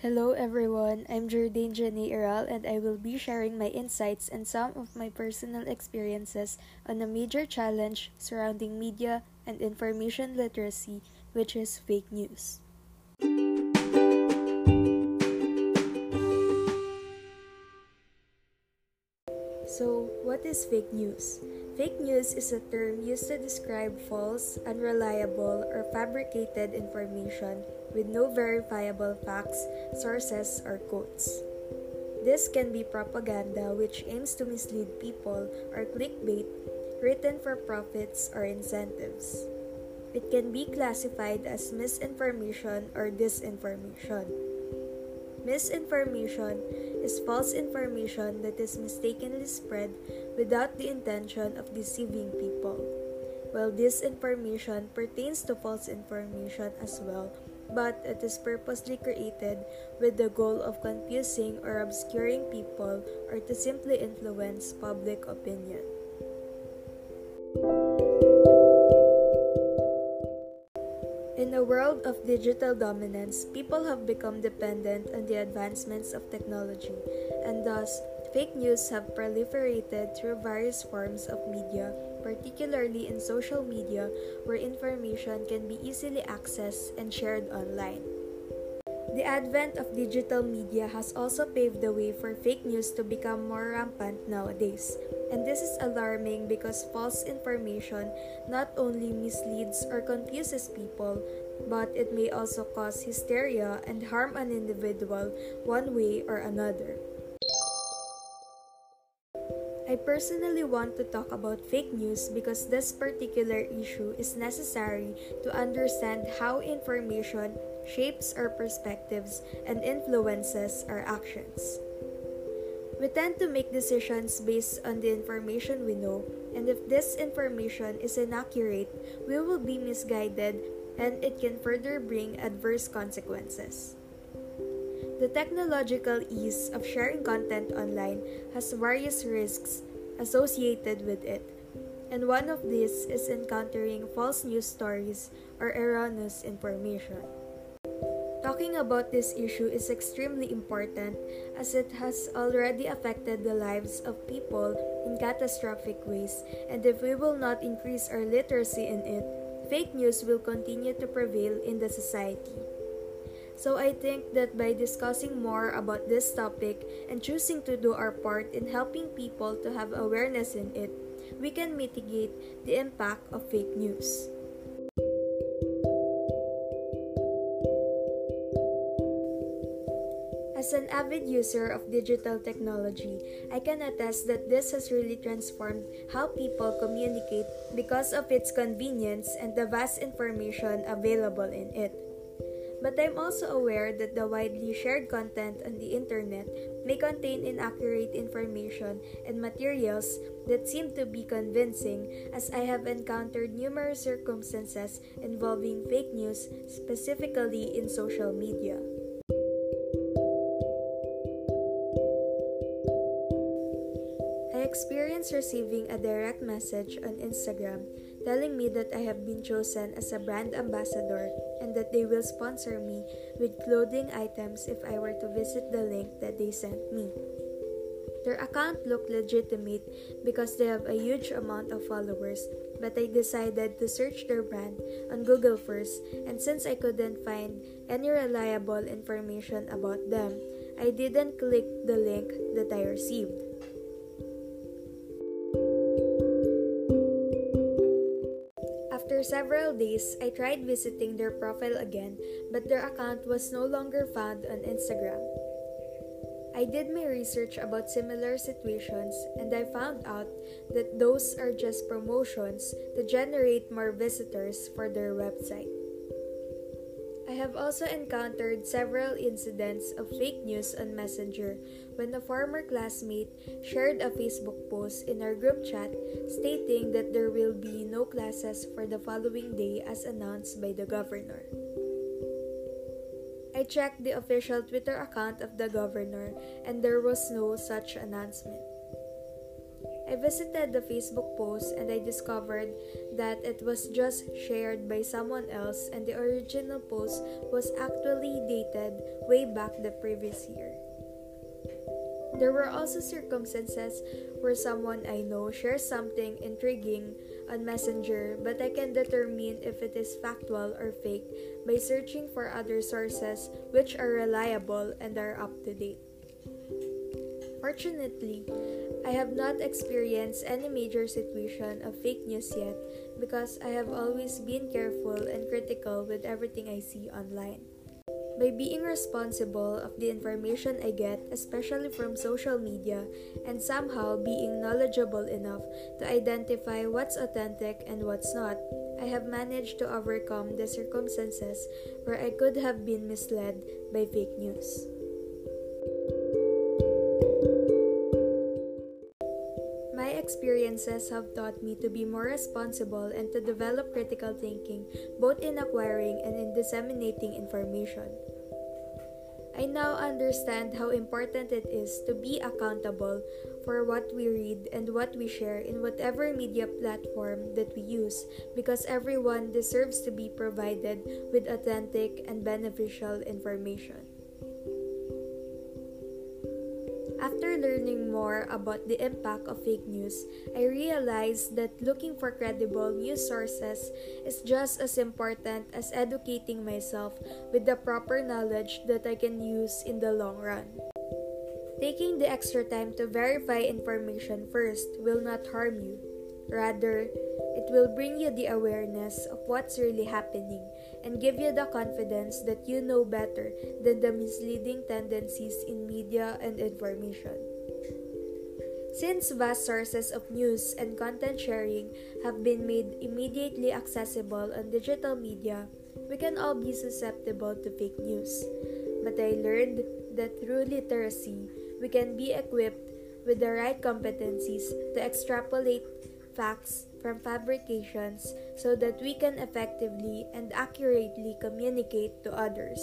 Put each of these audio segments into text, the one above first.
Hello everyone, I'm Jardine Jenny Iral and I will be sharing my insights and some of my personal experiences on a major challenge surrounding media and information literacy, which is fake news. So, what is fake news? Fake news is a term used to describe false, unreliable, or fabricated information with no verifiable facts, sources, or quotes. This can be propaganda which aims to mislead people or clickbait written for profits or incentives. It can be classified as misinformation or disinformation. Misinformation is false information that is mistakenly spread without the intention of deceiving people, while disinformation pertains to false information as well but it is purposely created with the goal of confusing or obscuring people or to simply influence public opinion. A world of digital dominance, people have become dependent on the advancements of technology, and thus, fake news have proliferated through various forms of media particularly in social media where information can be easily accessed and shared online. The advent of digital media has also paved the way for fake news to become more rampant nowadays. And this is alarming because false information not only misleads or confuses people, but it may also cause hysteria and harm an individual one way or another. I personally want to talk about fake news because this particular issue is necessary to understand how information shapes our perspectives and influences our actions. We tend to make decisions based on the information we know, and if this information is inaccurate, we will be misguided and it can further bring adverse consequences. The technological ease of sharing content online has various risks associated with it, and one of these is encountering false news stories or erroneous information. Talking about this issue is extremely important as it has already affected the lives of people in catastrophic ways, and if we will not increase our literacy in it, fake news will continue to prevail in the society. So I think that by discussing more about this topic and choosing to do our part in helping people to have awareness in it, we can mitigate the impact of fake news. As an avid user of digital technology, I can attest that this has really transformed how people communicate because of its convenience and the vast information available in it. But I'm also aware that the widely shared content on the internet may contain inaccurate information and materials that seem to be convincing, as I have encountered numerous circumstances involving fake news, specifically in social media. Experienced receiving a direct message on Instagram telling me that I have been chosen as a brand ambassador and that they will sponsor me with clothing items if I were to visit the link that they sent me. Their account looked legitimate because they have a huge amount of followers, but I decided to search their brand on Google first, and since I couldn't find any reliable information about them, I didn't click the link that I received. After several days, I tried visiting their profile again, but their account was no longer found on Instagram. I did my research about similar situations and I found out that those are just promotions to generate more visitors for their website. I have also encountered several incidents of fake news on Messenger when a former classmate shared a Facebook post in our group chat stating that there will be no classes for the following day as announced by the governor. I checked the official Twitter account of the governor and there was no such announcement. I visited the Facebook post and I discovered that it was just shared by someone else and the original post was actually dated way back the previous year. There were also circumstances where someone I know shares something intriguing on Messenger, but I can determine if it is factual or fake by searching for other sources which are reliable and are up to date. Fortunately, I have not experienced any major situation of fake news yet because I have always been careful and critical with everything I see online. By being responsible of the information I get, especially from social media, and somehow being knowledgeable enough to identify what's authentic and what's not, I have managed to overcome the circumstances where I could have been misled by fake news. Experiences have taught me to be more responsible and to develop critical thinking both in acquiring and in disseminating information. I now understand how important it is to be accountable for what we read and what we share in whatever media platform that we use because everyone deserves to be provided with authentic and beneficial information. Learning more about the impact of fake news, I realized that looking for credible news sources is just as important as educating myself with the proper knowledge that I can use in the long run. Taking the extra time to verify information first will not harm you. Rather, it will bring you the awareness of what's really happening and give you the confidence that you know better than the misleading tendencies in media and information. Since vast sources of news and content sharing have been made immediately accessible on digital media, we can all be susceptible to fake news. But I learned that through literacy, we can be equipped with the right competencies to extrapolate facts from fabrications so that we can effectively and accurately communicate to others.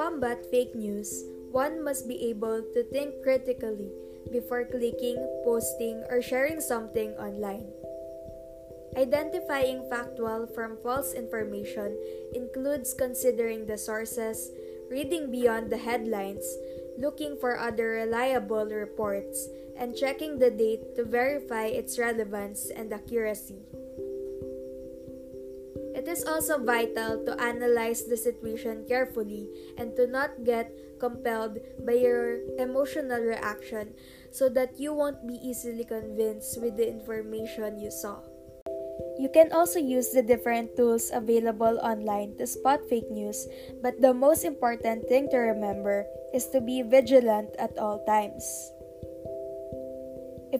Combat fake news, one must be able to think critically before clicking, posting, or sharing something online. Identifying factual from false information includes considering the sources, reading beyond the headlines, looking for other reliable reports, and checking the date to verify its relevance and accuracy. It is also vital to analyze the situation carefully and to not get compelled by your emotional reaction so that you won't be easily convinced with the information you saw. You can also use the different tools available online to spot fake news, but the most important thing to remember is to be vigilant at all times.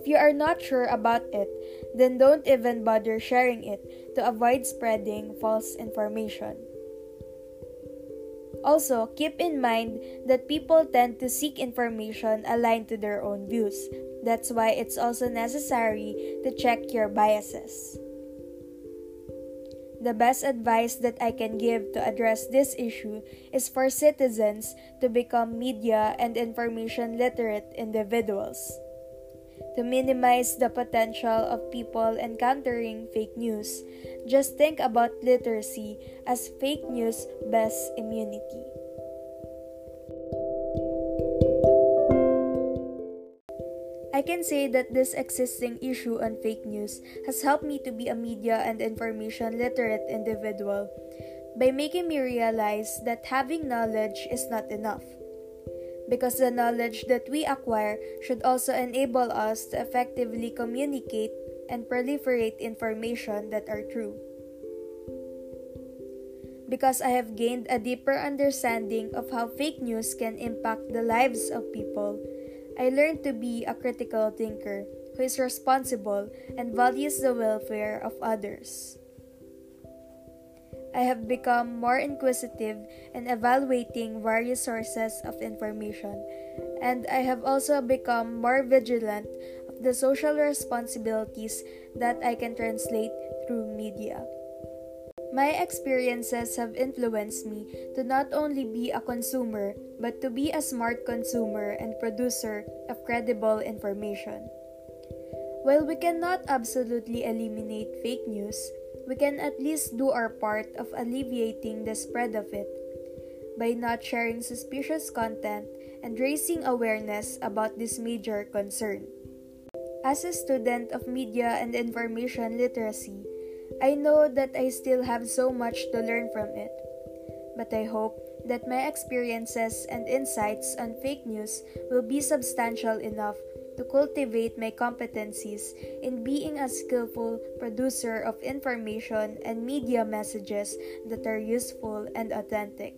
If you are not sure about it, then don't even bother sharing it to avoid spreading false information. Also, keep in mind that people tend to seek information aligned to their own views. That's why it's also necessary to check your biases. The best advice that I can give to address this issue is for citizens to become media and information literate individuals. To minimize the potential of people encountering fake news, just think about literacy as fake news best immunity. I can say that this existing issue on fake news has helped me to be a media and information literate individual by making me realize that having knowledge is not enough. Because the knowledge that we acquire should also enable us to effectively communicate and proliferate information that are true. Because I have gained a deeper understanding of how fake news can impact the lives of people I learned to be a critical thinker who is responsible and values the welfare of others. I have become more inquisitive in evaluating various sources of information, and I have also become more vigilant of the social responsibilities that I can translate through media. My experiences have influenced me to not only be a consumer, but to be a smart consumer and producer of credible information. While we cannot absolutely eliminate fake news, we can at least do our part of alleviating the spread of it by not sharing suspicious content and raising awareness about this major concern. As a student of media and information literacy, I know that I still have so much to learn from it. But I hope that my experiences and insights on fake news will be substantial enough to cultivate my competencies in being a skillful producer of information and media messages that are useful and authentic.